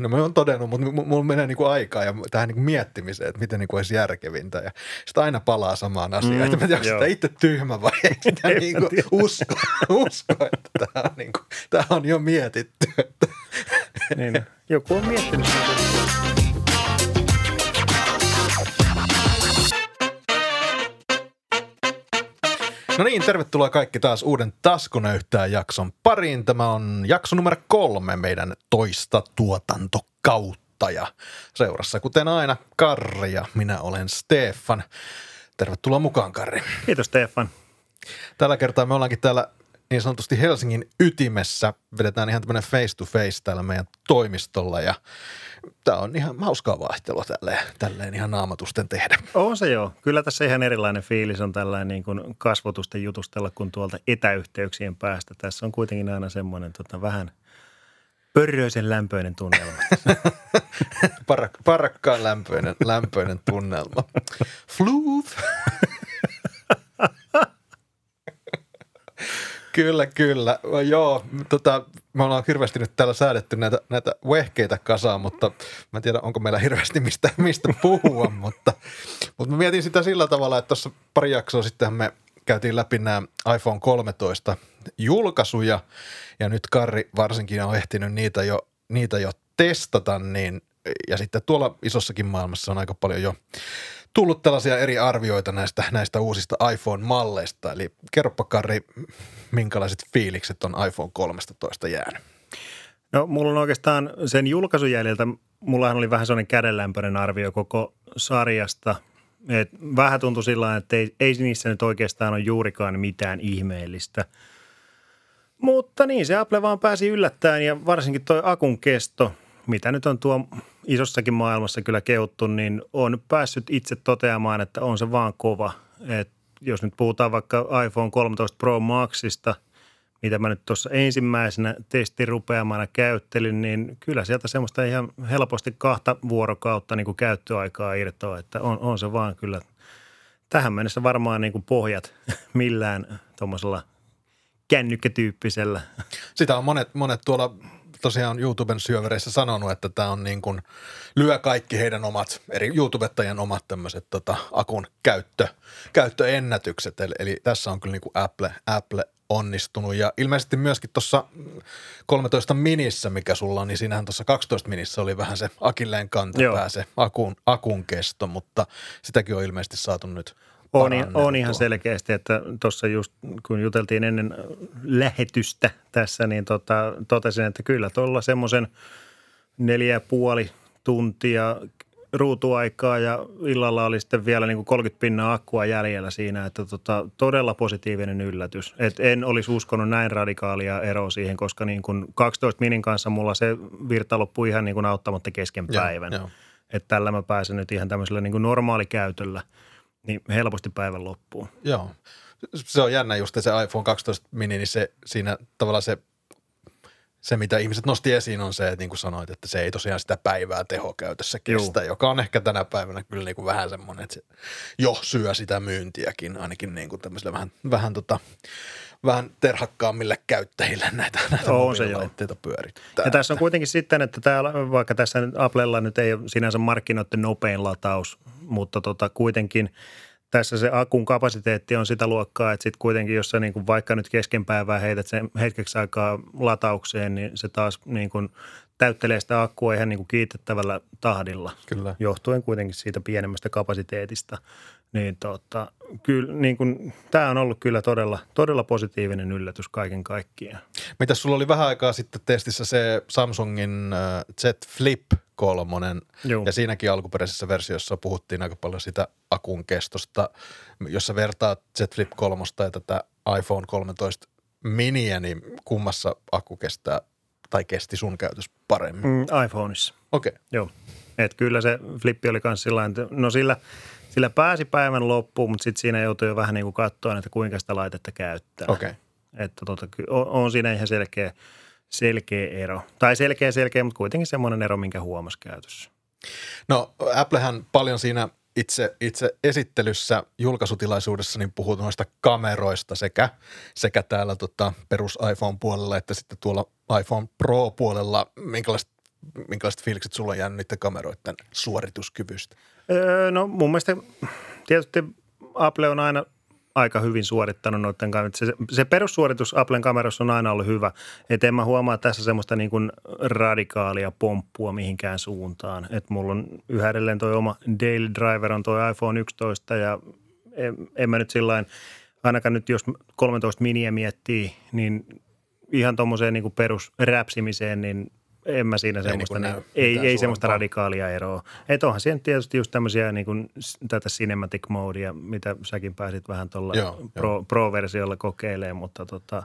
No mä oon todennut, mutta mulla menee niinku aikaa ja tähän niinku miettimiseen, että miten niinku olisi järkevintä. Ja sitä aina palaa samaan asiaan. Mm, että mä tiedän, sitä itse tyhmä vai ei sitä niinku usko, usko, että tämä on, niinku, tää on jo mietitty. niin, joku on miettinyt sitä. No niin, tervetuloa kaikki taas uuden Taskunäyttää jakson pariin. Tämä on jakso numero kolme meidän toista tuotantokautta ja seurassa kuten aina Karri ja minä olen Stefan. Tervetuloa mukaan Karri. Kiitos Stefan. Tällä kertaa me ollaankin täällä niin sanotusti Helsingin ytimessä. Vedetään ihan tämmöinen face to face täällä meidän toimistolla ja tämä on ihan hauskaa vaihtelua tälleen, tälleen ihan naamatusten tehdä. On se joo. Kyllä tässä ihan erilainen fiilis on tällainen niin kuin kasvotusten jutustella kuin tuolta etäyhteyksien päästä. Tässä on kuitenkin aina semmoinen tota, vähän pörröisen lämpöinen tunnelma. Parak, parakkaan lämpöinen, lämpöinen tunnelma. Fluth. Kyllä, kyllä. Joo, tota, me ollaan hirveästi nyt täällä säädetty näitä, näitä vehkeitä kasaan, mutta mä en tiedä, onko meillä hirveästi mistä, mistä puhua, mutta, mutta mä mietin sitä sillä tavalla, että tuossa pari jaksoa sitten me käytiin läpi nämä iPhone 13 julkaisuja, ja nyt Karri varsinkin on ehtinyt niitä jo, niitä jo testata, niin, ja sitten tuolla isossakin maailmassa on aika paljon jo tullut tällaisia eri arvioita näistä, näistä uusista iPhone-malleista. Eli kerropa Kari, minkälaiset fiilikset on iPhone 13 jäänyt? No mulla on oikeastaan sen julkaisun jäljiltä, mullahan oli vähän sellainen kädenlämpöinen arvio koko sarjasta. Et vähän tuntui sillä että ei, ei niissä nyt oikeastaan ole juurikaan mitään ihmeellistä. Mutta niin, se Apple vaan pääsi yllättäen ja varsinkin tuo akun kesto, mitä nyt on tuo isossakin maailmassa kyllä kehuttu, niin on päässyt itse toteamaan, että on se vaan kova. Et jos nyt puhutaan vaikka iPhone 13 Pro Maxista, mitä mä nyt tuossa ensimmäisenä testirupeamana käyttelin, niin kyllä sieltä semmoista ihan helposti kahta vuorokautta niin kuin käyttöaikaa irtoa, että on, on se vaan kyllä tähän mennessä varmaan niin kuin pohjat millään tuommoisella kännykkätyyppisellä. Sitä on monet, monet tuolla tosiaan YouTuben syövereissä sanonut, että tämä on niin kuin, lyö kaikki heidän omat, eri YouTubettajien omat tämmöiset tota, akun käyttö, käyttöennätykset. Eli, eli tässä on kyllä niin kuin Apple, Apple onnistunut. Ja ilmeisesti myöskin tuossa 13 minissä, mikä sulla on, niin siinähän tuossa 12 minissä oli vähän se akilleen kantapää, se akun, akun kesto, mutta sitäkin on ilmeisesti saatu nyt on, on ihan selkeästi, että tuossa just kun juteltiin ennen lähetystä tässä, niin tota, totesin, että kyllä tuolla semmoisen neljä ja puoli tuntia ruutuaikaa ja illalla oli sitten vielä niin kuin 30 pinnaa akkua jäljellä siinä, että tota, todella positiivinen yllätys. Et en olisi uskonut näin radikaalia eroa siihen, koska niin kuin 12 minin kanssa mulla se virta loppui ihan niin kuin auttamatta kesken päivän. Joo, joo. Että tällä mä pääsen nyt ihan tämmöisellä niin kuin normaalikäytöllä – niin helposti päivän loppuun. Joo. Se on jännä just se iPhone 12 mini, niin se, siinä tavallaan se, se, mitä ihmiset nosti esiin on se, että niin kuin sanoit, että se ei tosiaan sitä päivää tehokäytössä kestä, Juu. joka on ehkä tänä päivänä kyllä niin kuin vähän semmoinen, että se jo syö sitä myyntiäkin ainakin niin kuin tämmöiselle vähän, vähän tota, vähän terhakkaammille käyttäjille näitä, näitä on se laitteita pyörittää. Ja tässä on kuitenkin sitten, että täällä, vaikka tässä Applella nyt ei ole sinänsä markkinoiden nopein lataus, mutta tota, kuitenkin tässä se akun kapasiteetti on sitä luokkaa, että sitten kuitenkin, jos sä niin kuin vaikka nyt keskenpäivää heität sen hetkeksi aikaa lataukseen, niin se taas niin kuin täyttelee sitä akkua ihan niin kuin kiitettävällä tahdilla. Kyllä. Johtuen kuitenkin siitä pienemmästä kapasiteetista. Niin tota, kyllä, niin kuin, tämä on ollut kyllä todella, todella positiivinen yllätys kaiken kaikkiaan. Mitä sulla oli vähän aikaa sitten testissä se Samsungin äh, Z Flip kolmonen, Juu. ja siinäkin alkuperäisessä versiossa puhuttiin aika paljon sitä akun kestosta. Jos sä vertaat Z Flip kolmosta ja tätä iPhone 13 miniä, niin kummassa akku kestää tai kesti sun käytös paremmin? Mm, iPhoneissa. Okei. Okay. Joo. Et kyllä se flippi oli myös sillä että no sillä, sillä pääsi päivän loppuun, mutta sitten siinä joutui jo vähän niin kuin katsoa, että kuinka sitä laitetta käyttää. Okei. Okay. Että tota, on, on siinä ihan selkeä, selkeä ero. Tai selkeä selkeä, mutta kuitenkin semmoinen ero, minkä huomasi käytössä. No Applehän paljon siinä itse, itse esittelyssä julkaisutilaisuudessa niin puhuu noista kameroista sekä, sekä täällä tota perus iPhone-puolella että sitten tuolla iPhone Pro-puolella. Minkälaiset minkälaiset fiilikset sulla on jäänyt niiden kameroiden suorituskyvystä? Öö, no mun mielestä tietysti Apple on aina aika hyvin suorittanut noiden kanssa. Se, se perussuoritus Applen kamerassa on aina ollut hyvä. Että en mä huomaa tässä semmoista niin kuin radikaalia pomppua mihinkään suuntaan. Että mulla on yhä edelleen toi oma daily driver on toi iPhone 11 ja en, en mä nyt sillain, ainakaan nyt jos 13 miniä miettii, niin ihan tuommoiseen niin perusräpsimiseen, niin en mä siinä semmoista, niin niin, ei, ei semmoista radikaalia eroa. Että onhan siinä tietysti just tämmöisiä niin kuin tätä cinematic modea, mitä säkin pääsit vähän tuolla pro, pro-versiolla kokeilemaan, mutta tota,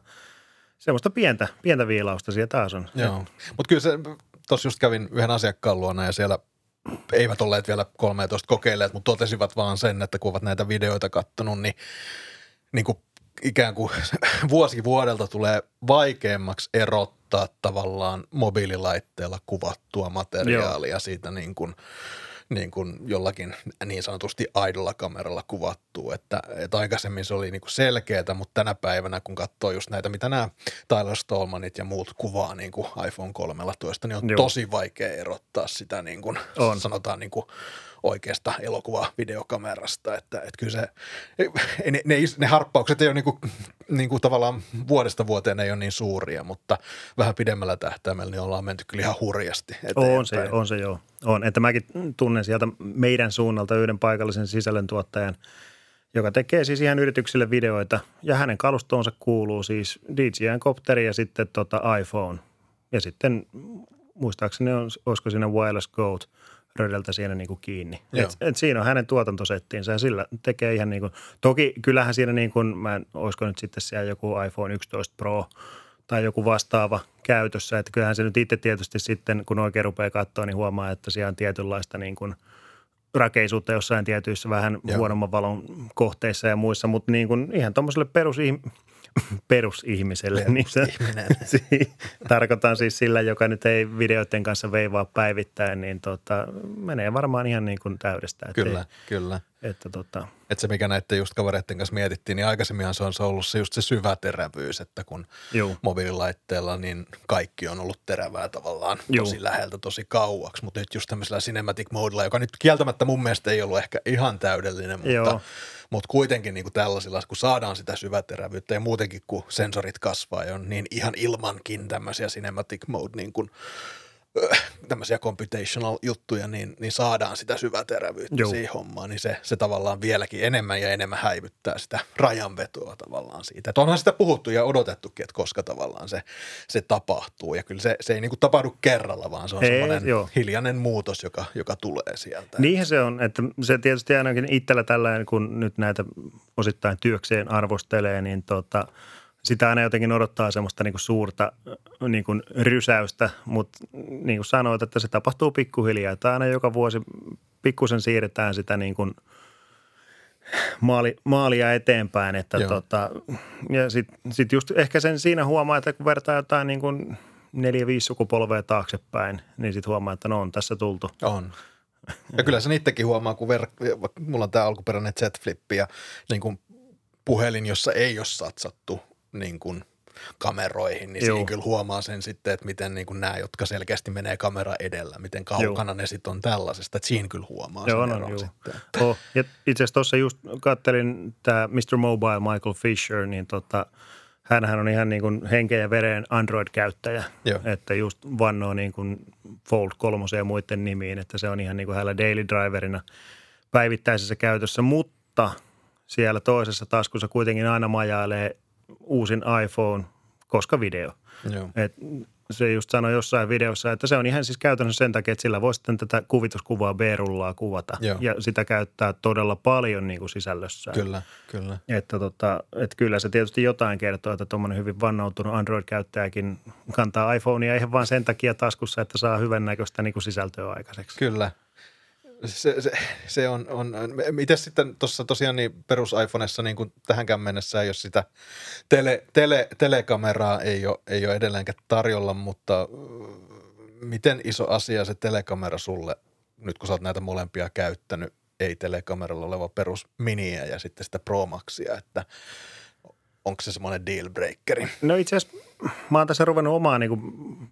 semmoista pientä, pientä viilausta siellä taas on. Joo, mutta kyllä se, tuossa just kävin yhden asiakkaan luona ja siellä eivät olleet vielä 13 kokeilleet, mutta totesivat vaan sen, että kun ovat näitä videoita kattonut, niin, niin kuin ikään kuin vuosi vuodelta tulee vaikeammaksi erottaa tavallaan mobiililaitteella kuvattua materiaalia Joo. siitä niin kuin – niin kuin jollakin niin sanotusti aidolla kameralla kuvattu, että, että aikaisemmin se oli niin kuin selkeätä, mutta tänä päivänä kun katsoo just näitä, mitä nämä Tyler Stallmanit ja muut kuvaa niin kuin iPhone 13, niin on Joo. tosi vaikea erottaa sitä niin kuin, on. sanotaan niin kuin oikeasta elokuva-videokamerasta, että, että kyllä se, ne, ne, ne harppaukset ei ole niin kuin, niin kuin tavallaan vuodesta vuoteen ei ole niin suuria, mutta vähän pidemmällä tähtäimellä niin ollaan menty kyllä ihan hurjasti eteenpäin. On se, on se joo. On, että mäkin tunnen sieltä meidän suunnalta yhden paikallisen sisällöntuottajan, joka tekee siis ihan yrityksille videoita ja hänen kalustoonsa kuuluu siis DJI-kopteri ja sitten tota iPhone ja sitten muistaakseni on, olisiko siinä Wireless Goat rödeltä siinä niin kuin kiinni. Et, et siinä on hänen tuotantosettiinsä ja sillä tekee ihan niin kuin, toki kyllähän siinä niin kuin, mä en, olisiko nyt sitten siellä joku iPhone 11 Pro – tai joku vastaava käytössä. Että kyllähän se nyt itse tietysti sitten, kun oikein rupeaa katsoa, niin huomaa, että siellä on tietynlaista niin kuin rakeisuutta jossain tietyissä vähän Joo. huonomman valon kohteissa ja muissa, mutta niin kuin ihan tuommoiselle perusihmiselle perusihmiselle. Niin se, tarkoitan siis sillä, joka nyt ei videoiden kanssa veivaa päivittäin, niin tota, menee varmaan ihan niin kuin täydestä. Kyllä, ei, kyllä. Että tota. Et se, mikä näiden just kavereiden kanssa mietittiin, niin aikaisemminhan se on ollut se just se syvä terävyys, että kun Juu. mobiililaitteella niin kaikki on ollut terävää tavallaan Juu. tosi läheltä tosi kauaksi, mutta nyt just tämmöisellä cinematic modella, joka nyt kieltämättä mun mielestä ei ollut ehkä ihan täydellinen, mutta Joo mutta kuitenkin niin kuin tällaisilla, kun saadaan sitä syväterävyyttä ja muutenkin kun sensorit kasvaa ja on niin ihan ilmankin tämmöisiä cinematic mode niin kuin – tämmöisiä computational juttuja, niin, niin saadaan sitä syväterävyyttä Joo. siihen hommaan, niin se, se tavallaan vieläkin enemmän ja enemmän häivyttää sitä rajanvetoa tavallaan siitä. Että onhan sitä puhuttu ja odotettukin, että koska tavallaan se, se tapahtuu ja kyllä se, se ei niin kuin tapahdu kerralla, vaan se on semmoinen hiljainen muutos, joka, joka tulee sieltä. Niinhän se on, että se tietysti ainakin itsellä tällä kun nyt näitä osittain työkseen arvostelee, niin tota – sitä aina jotenkin odottaa semmoista niin kuin suurta niin kuin rysäystä, mutta niin kuin sanoit, että se tapahtuu pikkuhiljaa. Että aina joka vuosi pikkusen siirretään sitä niin kuin maali, maalia eteenpäin. Että tota, ja sitten sit just ehkä sen siinä huomaa, että kun vertaa jotain niin kuin neljä, viisi sukupolvea taaksepäin, niin sitten huomaa, että no on tässä tultu. On. Ja kyllä se itsekin huomaa, kun ver- mulla on tämä alkuperäinen Z-flippi ja niin kuin puhelin, jossa ei ole satsattu niin kuin kameroihin, niin siinä kyllä huomaa sen sitten, että miten niin kuin nämä, jotka selkeästi menee kamera edellä, miten kaukana Joo. ne sitten on tällaisesta, että siinä kyllä huomaa Joo, sen no, sitten. Että. Oh, ja itse asiassa tuossa just kattelin tämä Mr. Mobile Michael Fisher, niin tota, hänhän on ihan niin kuin henkeä ja vereen Android-käyttäjä, Joo. että just vannoo niin kuin Fold 3 ja muiden nimiin, että se on ihan niin kuin hänellä daily driverina päivittäisessä käytössä, mutta siellä toisessa taskussa kuitenkin aina majailee uusin iPhone, koska video. Joo. Et se just sanoi jossain videossa, että se on ihan siis käytännössä sen takia, että sillä voi sitten tätä kuvituskuvaa B-rullaa kuvata. Joo. Ja sitä käyttää todella paljon niin kuin sisällössä. Kyllä, kyllä. Että, tota, että kyllä se tietysti jotain kertoo, että tuommoinen hyvin vannoutunut Android-käyttäjäkin kantaa iPhonea ihan vain sen takia taskussa, että saa hyvän näköistä niin kuin sisältöä aikaiseksi. Kyllä, se, se, se on, on, miten sitten tuossa tosiaan niin perus iPhoneessa niin kuin tähänkään mennessä ei ole sitä tele, tele, telekameraa ei ole, ei ole edelleenkään tarjolla, mutta miten iso asia se telekamera sulle, nyt kun sä oot näitä molempia käyttänyt, ei telekameralla oleva perus miniä ja sitten sitä Pro Maxia, että onko se semmoinen deal breakeri? No itse asiassa mä oon tässä ruvennut omaa niin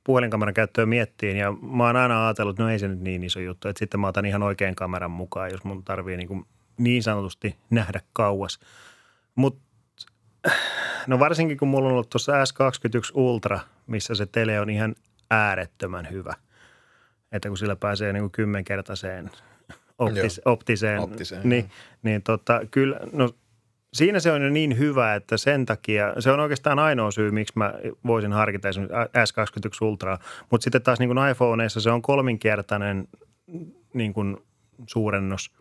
puhelinkameran käyttöä miettiin ja mä oon aina ajatellut, että no ei se nyt niin iso juttu, että sitten mä otan ihan oikean kameran mukaan, jos mun tarvii niin, kuin niin sanotusti nähdä kauas. Mutta no varsinkin kun mulla on ollut tuossa S21 Ultra, missä se tele on ihan äärettömän hyvä. Että kun sillä pääsee niin kuin kymmenkertaiseen optis, optiseen, Optiseen, niin, niin tota, kyllä, no siinä se on jo niin hyvä, että sen takia, se on oikeastaan ainoa syy, miksi mä voisin harkita esimerkiksi S21 Ultraa, mutta sitten taas niin kuin iPhoneissa se on kolminkertainen niin kuin suurennus,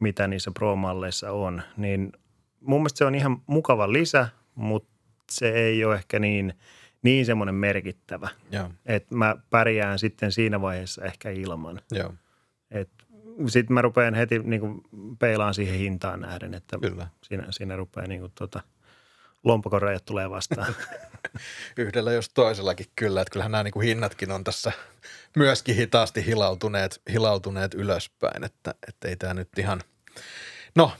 mitä niissä Pro-malleissa on, niin mun mielestä se on ihan mukava lisä, mutta se ei ole ehkä niin, niin semmoinen merkittävä, että mä pärjään sitten siinä vaiheessa ehkä ilman. joo, Sitten mä rupean heti niin kuin peilaan siihen hintaan nähden, että kyllä. siinä, siinä rupeaa niin kuin tota, lompakon rajat tulee vastaan. Yhdellä jos toisellakin kyllä, että kyllähän nämä niin kuin hinnatkin on tässä myöskin hitaasti hilautuneet, hilautuneet ylöspäin, että, että ei tämä nyt ihan, no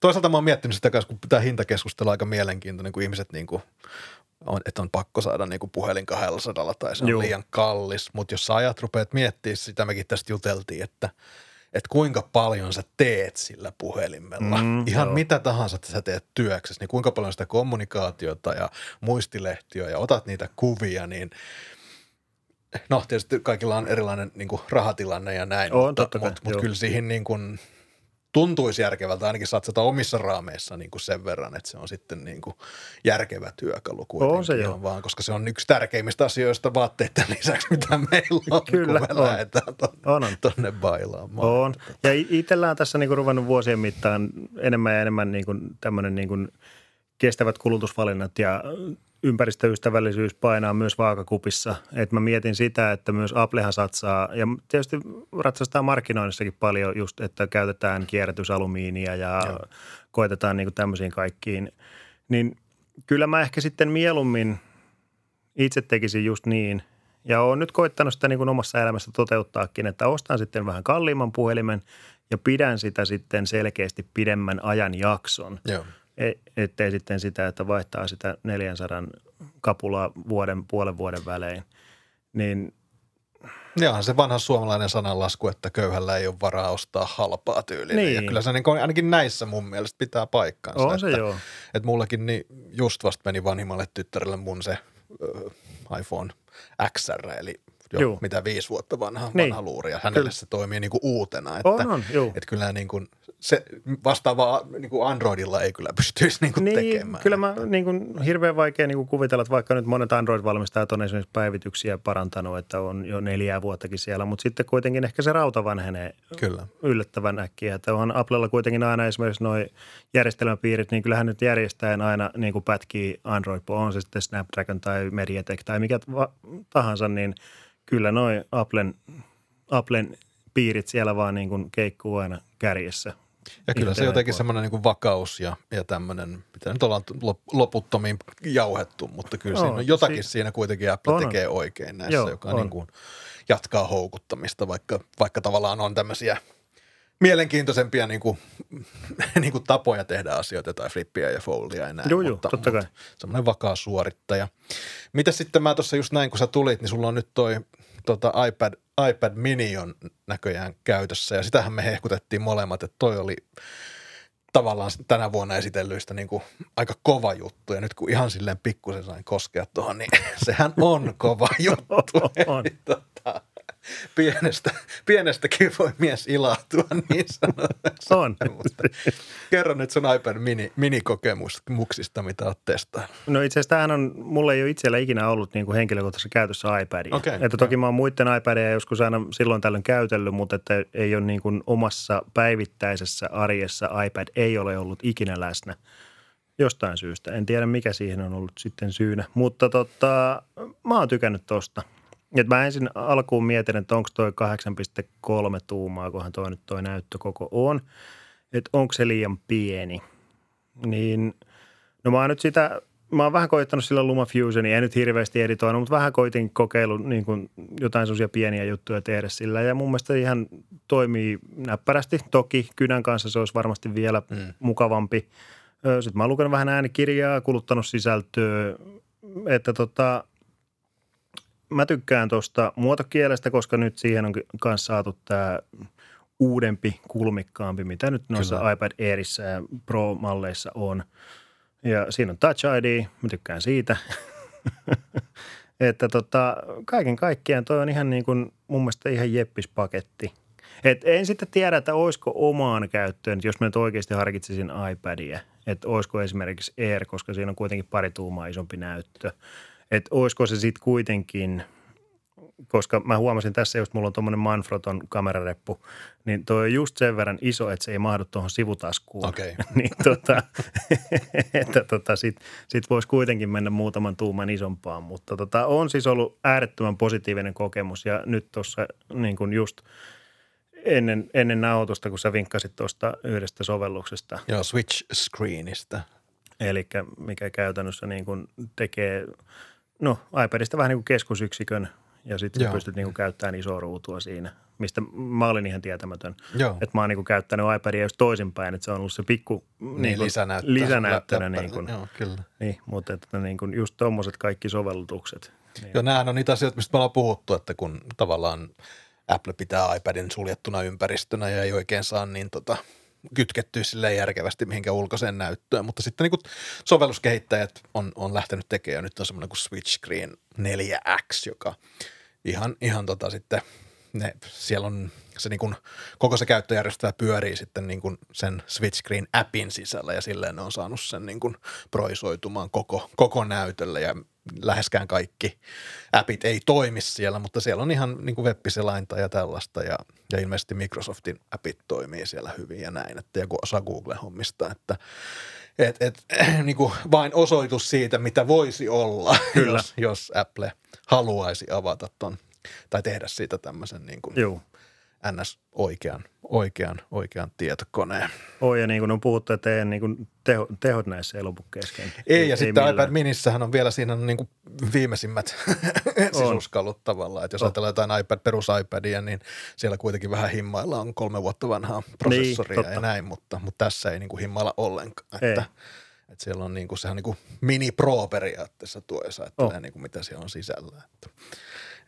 toisaalta mä oon miettinyt sitä kanssa, kun tämä hintakeskustelu on aika mielenkiintoinen, kun ihmiset niin kuin on, että on pakko saada niin kuin puhelin 200 tai se on Juu. liian kallis, mutta jos sä ajat rupeat miettimään, sitä mekin tästä juteltiin, että että kuinka paljon sä teet sillä puhelimella. Mm, Ihan joo. mitä tahansa sä teet työksessä, niin kuinka paljon sitä kommunikaatiota ja muistilehtiä ja otat niitä kuvia, niin no tietysti kaikilla on erilainen niin kuin rahatilanne ja näin, On, mutta, mutta, mutta joo. kyllä siihen niin kuin tuntuisi järkevältä ainakin satsata omissa raameissa niin kuin sen verran, että se on sitten niin kuin järkevä työkalu kuitenkin. On se ihan Vaan, koska se on yksi tärkeimmistä asioista vaatteiden lisäksi, mitä meillä on, Kyllä, kun me on. lähdetään tonne, On, on. tonne bailaamaan. On. Ja itsellä on tässä niin kuin ruvennut vuosien mittaan enemmän ja enemmän niin kuin tämmöinen niin kuin kestävät kulutusvalinnat ja ympäristöystävällisyys painaa myös vaakakupissa. Et mä mietin sitä, että myös Applehan satsaa ja tietysti ratsastaa markkinoinnissakin paljon just, että käytetään kierrätysalumiinia ja Joo. koetetaan niin tämmöisiin kaikkiin. Niin kyllä mä ehkä sitten mieluummin itse tekisin just niin. Ja olen nyt koittanut sitä niin kuin omassa elämässä toteuttaakin, että ostan sitten vähän kalliimman puhelimen ja pidän sitä sitten selkeästi pidemmän ajan jakson. Joo. E- ettei sitten sitä, että vaihtaa sitä 400 kapulaa vuoden, puolen vuoden välein. Niin Ja on se vanha suomalainen sananlasku, että köyhällä ei ole varaa ostaa halpaa tyyliä. Niin. Ja kyllä se niin kuin, ainakin näissä mun mielestä pitää paikkansa. on se että, joo. Että mullakin niin just vasta meni vanhimmalle tyttärelle mun se ö, iPhone XR, eli jo Juu. mitä viisi vuotta vanha, Niin. vanha luuri. Ja hänelle Kyllä. se toimii niin kuin uutena. Että, On, on, juu. Että kyllä niin kuin se vastaava niin kuin Androidilla ei kyllä pystyisi niin kuin Niin, tekemään. kyllä mä niin kuin, hirveän vaikea niin kuin kuvitella, että vaikka nyt monet Android-valmistajat on esimerkiksi päivityksiä parantanut, että on jo neljää vuottakin siellä, mutta sitten kuitenkin ehkä se rauta vanhenee Kyllä. yllättävän äkkiä. Että onhan Applella kuitenkin aina esimerkiksi nuo järjestelmäpiirit, niin kyllähän nyt järjestäen aina niin kuin pätkii Android, on se sitten Snapdragon tai Mediatek tai mikä tahansa, niin kyllä noin Applen, Applen piirit siellä vaan niin kuin keikkuu aina kärjessä. Ja kyllä se jotenkin semmoinen niin vakaus ja, ja tämmöinen, mitä nyt ollaan lop- loputtomiin jauhettu, mutta kyllä On, siinä on jotakin si- siinä kuitenkin Apple on, tekee oikein näissä, Joo, joka on. niin kuin jatkaa houkuttamista, vaikka, vaikka tavallaan on tämmöisiä mielenkiintoisempia niin kuin, niin kuin tapoja tehdä asioita tai flippiä ja foldia ja näin. Joo, mutta, totta kai. semmoinen vakaa suorittaja. Mitä sitten mä tuossa just näin, kun sä tulit, niin sulla on nyt toi tota iPad, iPad mini on näköjään käytössä ja sitähän me hehkutettiin molemmat, että toi oli tavallaan tänä vuonna esitellyistä niin kuin aika kova juttu. Ja nyt kun ihan silleen pikkusen sain koskea tuohon, niin sehän on kova juttu. On. Eli tota, pienestä, pienestäkin voi mies ilahtua niin sanotusti. On. Mutta Kerro nyt sun iPad mini, minikokemuksista, mitä oot testaillut. No itse asiassa tämähän on, mulla ei ole itsellä ikinä ollut niin kuin henkilökohtaisessa käytössä iPadia. Okei, että toki mä oon muiden iPadia joskus aina silloin tällöin käytellyt, mutta että ei ole niin kuin omassa päivittäisessä arjessa iPad ei ole ollut ikinä läsnä jostain syystä. En tiedä mikä siihen on ollut sitten syynä, mutta tota, mä oon tykännyt tosta. Et mä ensin alkuun mietin, että onko toi 8,3 tuumaa, kunhan toi nyt toi näyttö koko on. Että onko se liian pieni. Niin No mä oon nyt sitä, mä oon vähän koittanut sillä LumaFusionia, ei nyt hirveästi editoinut, mutta vähän koitin kokeillut niin kuin jotain sellaisia pieniä juttuja tehdä sillä. Ja mun mielestä ihan toimii näppärästi. Toki kynän kanssa se olisi varmasti vielä Mm. mukavampi, Sitten mä oon lukenut vähän äänikirjaa, kuluttanut sisältöä, että tota, mä tykkään tuosta muotokielestä, koska nyt siihen on myös saatu tämä uudempi, kulmikkaampi, mitä nyt noissa Kyllä. iPad Airissä ja Pro-malleissa on. Ja siinä on Touch ID, mä tykkään siitä. että tota, kaiken kaikkiaan toi on ihan niin kuin mun mielestä ihan jeppispaketti. Et en sitten tiedä, että olisiko omaan käyttöön, jos mä nyt oikeasti harkitsisin iPadia, että olisiko esimerkiksi Air, koska siinä on kuitenkin pari tuumaa isompi näyttö. Että olisiko se sitten kuitenkin – koska mä huomasin tässä just, mulla on tuommoinen Manfroton kamerareppu, niin toi on just sen verran iso, että se ei mahdu tuohon sivutaskuun. Okay. niin tota, että tota, sit, sit voisi kuitenkin mennä muutaman tuuman isompaan, mutta tota, on siis ollut äärettömän positiivinen kokemus ja nyt tuossa niin kuin just ennen, ennen nauhoitusta, kun sä vinkkasit tuosta yhdestä sovelluksesta. Joo, Switch Screenistä. Eli mikä käytännössä niin kuin tekee, no iPadista vähän niin kuin keskusyksikön – ja sitten pystyt niinku käyttämään isoa ruutua siinä, mistä mä olin ihan tietämätön. Joo. Että mä oon niinku käyttänyt iPadia just toisinpäin, että se on ollut se pikku niin, niin lisänäyttö, lisänäyttönä. Niin kuin, Joo, kyllä. Niin, mutta että niin kuin just tuommoiset kaikki sovellutukset. Niin. Joo, nämähän on niitä asioita, mistä me ollaan puhuttu, että kun tavallaan Apple pitää iPadin suljettuna ympäristönä ja ei oikein saa niin tota, kytkettyä sille järkevästi mihinkään ulkoiseen näyttöön, mutta sitten niin sovelluskehittäjät on, on lähtenyt tekemään, nyt on semmoinen kuin Switch Screen 4X, joka – ihan, ihan tota sitten ne, siellä on se niin kuin, koko se käyttöjärjestelmä pyörii sitten niin kuin sen Switch Screen appin sisällä. Ja silleen ne on saanut sen niin kuin proisoitumaan koko, koko näytölle. Ja läheskään kaikki appit ei toimi siellä, mutta siellä on ihan niin kuin web-selainta ja tällaista ja, ja ilmeisesti Microsoftin appit toimii siellä hyvin ja näin, että joku osa Google-hommista, että et, et, niin kuin vain osoitus siitä, mitä voisi olla, Kyllä. Jos, jos Apple haluaisi avata ton tai tehdä siitä tämmöisen niin kuin Joo. Ns. oikean, oikean, oikean tietokoneen. Oi, ja niin kuin on puhuttu, että ei niin kuin teho, tehot näissä ei lopu kesken. Ei, ei ja ei sitten millään. iPad minissähän on vielä siinä niin kuin viimeisimmät sisuskalut tavallaan. Että jos on. ajatellaan jotain iPad, perus iPadia, niin siellä kuitenkin vähän himmailla on kolme vuotta vanhaa prosessoria niin, ja näin, mutta, mutta tässä ei niin kuin himmailla ollenkaan. Että, ei. että siellä on niin kuin, sehän on niin kuin mini pro periaatteessa tuo, jos ajattelee oh. niin kuin mitä siellä on sisällä. Että.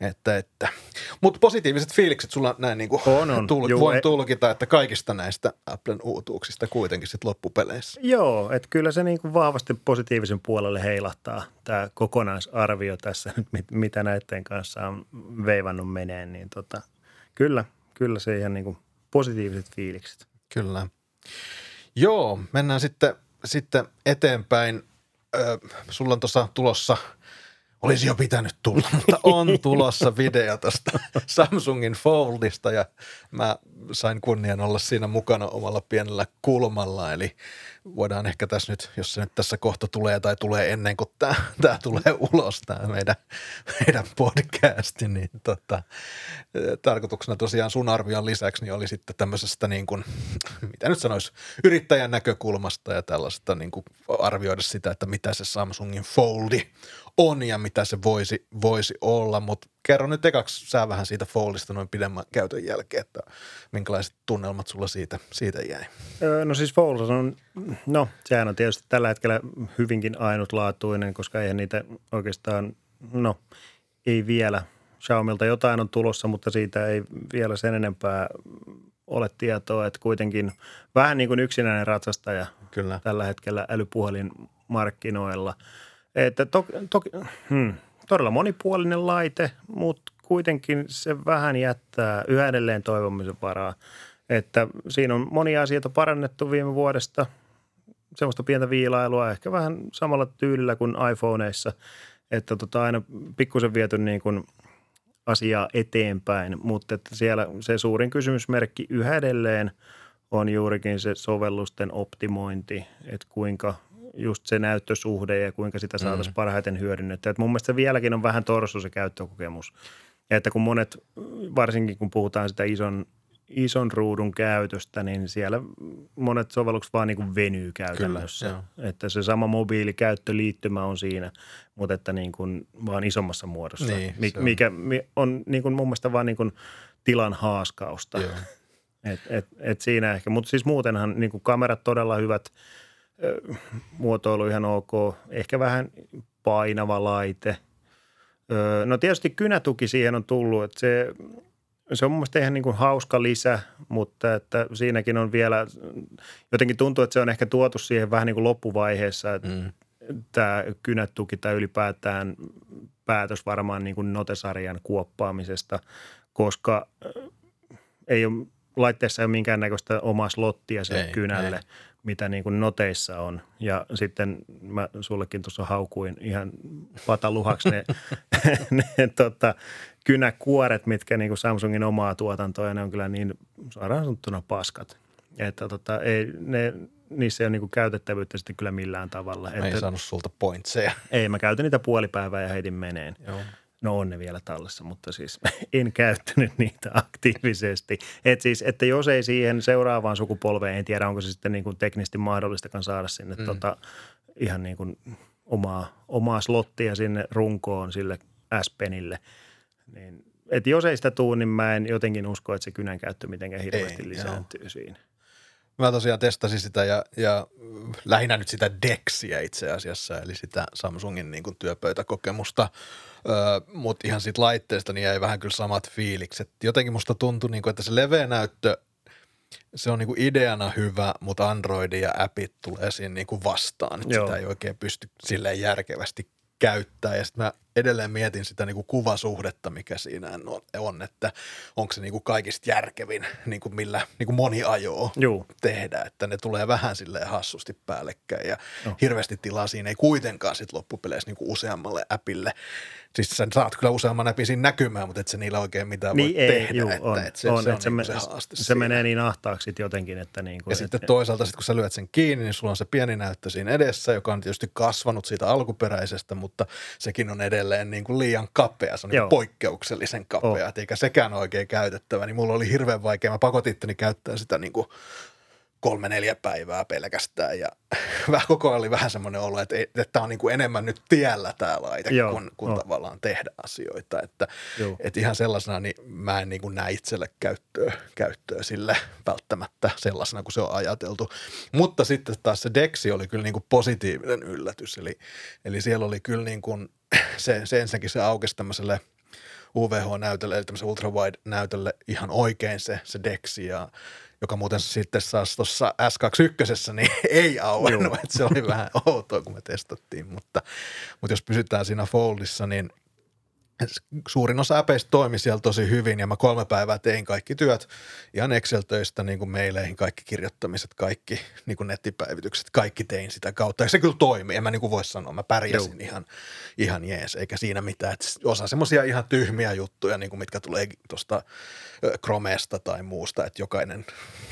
Että, että. Mutta positiiviset fiilikset sulla näin niin kuin on, on. Tul- Juu, voin e- tulkita, että kaikista näistä Applen uutuuksista kuitenkin sitten loppupeleissä. Joo, että kyllä se niin kuin vahvasti positiivisen puolelle heilahtaa tämä kokonaisarvio tässä nyt, mitä näiden kanssa on veivannut meneen, niin tota, kyllä, kyllä se ihan niin kuin positiiviset fiilikset. Kyllä. Joo, mennään sitten, sitten eteenpäin. Ö, sulla on tuossa tulossa – olisi jo pitänyt tulla, mutta on tulossa video tuosta Samsungin Foldista ja mä sain kunnian olla siinä mukana omalla pienellä kulmalla. Eli voidaan ehkä tässä nyt, jos se nyt tässä kohta tulee tai tulee ennen kuin tämä, tämä tulee ulos, tämä meidän, meidän podcasti, niin tota, tarkoituksena tosiaan sun arvion lisäksi niin oli sitten tämmöisestä niin kuin, mitä nyt sanoisi, yrittäjän näkökulmasta ja tällaista niin kuin arvioida sitä, että mitä se Samsungin Foldi on ja mitä se voisi, voisi olla, mutta kerro nyt ekaksi sä vähän siitä Foldista noin pidemmän käytön jälkeen, että minkälaiset tunnelmat sulla siitä, siitä jäi? No siis Fold on, no sehän on tietysti tällä hetkellä hyvinkin ainutlaatuinen, koska eihän niitä oikeastaan, no ei vielä. Xiaomilta jotain on tulossa, mutta siitä ei vielä sen enempää ole tietoa, että kuitenkin vähän niin kuin yksinäinen ratsastaja Kyllä. tällä hetkellä älypuhelin markkinoilla. Että to, to, hmm, todella monipuolinen laite, mutta kuitenkin se vähän jättää yhä edelleen toivomisen varaa. Että siinä on monia asioita parannettu viime vuodesta, semmoista pientä viilailua, ehkä vähän samalla tyylillä kuin iPhoneissa, että tota aina pikkusen viety niin kuin asiaa eteenpäin, mutta että siellä se suurin kysymysmerkki yhä edelleen on juurikin se sovellusten optimointi, että kuinka – just se näyttösuhde ja kuinka sitä saataisiin mm. parhaiten hyödynnettyä. Et mun mielestä vieläkin on vähän torso se käyttökokemus. Että kun monet, varsinkin kun puhutaan sitä ison, ison ruudun käytöstä, niin siellä monet sovellukset vaan niin kuin venyy käytännössä. Kyllä, että se sama mobiilikäyttöliittymä on siinä, mutta että niin kuin vaan isommassa muodossa, niin, mikä on, on niin kuin mun mielestä vaan niin kuin tilan haaskausta. Et, et, et siinä ehkä, mutta siis muutenhan niin kuin kamerat todella hyvät – muotoilu ihan ok, ehkä vähän painava laite. No tietysti kynätuki siihen on tullut, että se, se on mun mielestä ihan niin kuin hauska lisä, mutta että siinäkin on vielä, jotenkin tuntuu, että se on ehkä tuotu siihen vähän niin kuin loppuvaiheessa, että mm. tämä kynätuki tai ylipäätään päätös varmaan niin kuin notesarjan kuoppaamisesta, koska ei ole laitteessa ei ole minkäännäköistä omaa slottia sille ei, kynälle. Ei mitä niin kuin noteissa on. Ja sitten mä sullekin tuossa haukuin ihan pataluhaksi ne, ne tota, kynäkuoret, mitkä niin kuin Samsungin omaa tuotantoa, ja ne on kyllä niin suoraan sanottuna paskat. Että tota, ei, ne, niissä ei ole niin kuin käytettävyyttä sitten kyllä millään tavalla. Mä ei saanut sulta pointseja. Ei, mä käytin niitä puolipäivää ja heitin meneen. Joo. No on ne vielä tallessa, mutta siis en käyttänyt niitä aktiivisesti. Et siis, että jos ei siihen seuraavaan sukupolveen, en tiedä onko se sitten niin kuin teknisesti mahdollistakaan saada sinne mm. tota, ihan niin kuin omaa, omaa slottia sinne runkoon sille S-penille. Niin, et jos ei sitä tuu, niin mä en jotenkin usko, että se kynän käyttö mitenkään hirveästi ei, lisääntyy joo. siinä. Mä tosiaan testasin sitä ja, ja lähinnä nyt sitä Dexia itse asiassa, eli sitä Samsungin niin kuin työpöytäkokemusta – mutta ihan siitä laitteesta niin jäi vähän kyllä samat fiilikset. Jotenkin musta tuntui, niin kuin, että se leveä näyttö, se on niin kuin ideana hyvä, mutta Android ja appit tulee siinä niin kuin vastaan. Että sitä ei oikein pysty silleen järkevästi käyttää. Ja sitten mä edelleen mietin sitä niin kuin kuvasuhdetta, mikä siinä on, että onko se niin kuin kaikista järkevin, niin kuin millä niin kuin moni ajoo Juu. tehdä, että ne tulee vähän silleen hassusti päällekkäin ja no. hirveästi tilaa siinä ei kuitenkaan sit loppupeleissä niin kuin useammalle appille. Siis sä saat kyllä useamman appin siinä näkymään, mutta et se niillä oikein mitään niin voi ei, tehdä. Juu, että, on, että se, on, se, on se, niin se, haaste se menee niin ahtaaksi jotenkin, että niin kuin, Ja että, sitten toisaalta sit kun sä lyöt sen kiinni, niin sulla on se pieni näyttö siinä edessä, joka on tietysti kasvanut siitä alkuperäisestä, mutta sekin on edelleen niin kuin liian kapea, se on niin poikkeuksellisen kapea, oh. eikä sekään oikein käytettävä, niin mulla oli hirveän vaikea, mä pakotitteni käyttää sitä niin kuin kolme neljä päivää pelkästään ja vähän koko ajan oli vähän semmoinen olo, että, että tämä on niin kuin enemmän nyt tiellä tämä laite, Joo, kun, kun tavallaan tehdä asioita. Että, että ihan sellaisena niin mä en niin kuin näe itselle käyttöä, käyttöä sille välttämättä sellaisena kuin se on ajateltu. Mutta sitten taas se Dexi oli kyllä niin kuin positiivinen yllätys, eli, eli siellä oli kyllä niin kuin se, se ensinnäkin se aukesi tämmöiselle UVH-näytölle, eli tämmöiselle ultrawide-näytölle ihan oikein se, se Dexi ja joka muuten sitten saas tuossa S21, niin ei auennut, että se oli vähän outoa, kun me testattiin, mutta, mutta jos pysytään siinä Foldissa, niin – suurin osa äpeistä toimi siellä tosi hyvin ja mä kolme päivää tein kaikki työt ihan Excel-töistä niin kuin meileihin, kaikki kirjoittamiset, kaikki niin kuin nettipäivitykset, kaikki tein sitä kautta. Ja se kyllä toimi, en mä niin kuin voi sanoa, mä pärjäsin ihan, ihan jees, eikä siinä mitään, että osa semmoisia ihan tyhmiä juttuja, niin kuin mitkä tulee tuosta Chromesta tai muusta, että jokainen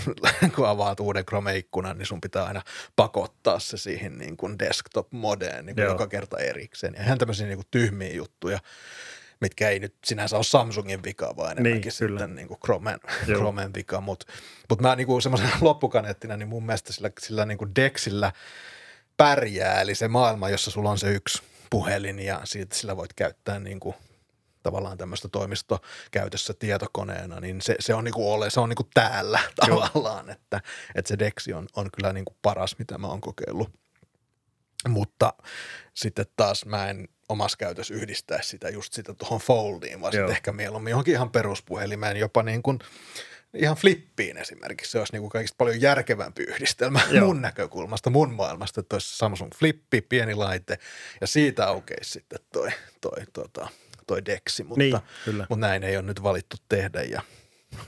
kun avaat uuden Chrome-ikkunan, niin sun pitää aina pakottaa se siihen niin kuin desktop-modeen niin kuin joka kerta erikseen. Ja ihan tämmöisiä niin kuin tyhmiä juttuja, mitkä ei nyt sinänsä ole Samsungin vika, vaan enemmänkin niin, sitten niin kuin Chromen, Chromen vika. Mutta mut mä niin kuin semmoisena loppukaneettina, niin mun mielestä sillä, sillä niin kuin Dexillä pärjää, eli se maailma, jossa sulla on se yksi puhelin ja siitä sillä voit käyttää niin kuin tavallaan tämmöistä toimistokäytössä tietokoneena, niin se, se on niinku ole, se on niinku täällä tavallaan, että, että se Dexi on, on kyllä niinku paras, mitä mä oon kokeillut. Mutta sitten taas mä en omassa käytössä yhdistää sitä just sitä tuohon foldiin, vaan sitten ehkä mieluummin johonkin ihan peruspuhelimeen, jopa niin kuin ihan flippiin esimerkiksi. Se olisi niin kuin kaikista paljon järkevämpi yhdistelmä Joo. mun näkökulmasta, mun maailmasta, että olisi Samsung Flippi, pieni laite ja siitä aukeisi sitten toi, toi, tota, toi Dexi, mutta, niin, mutta näin ei ole nyt valittu tehdä ja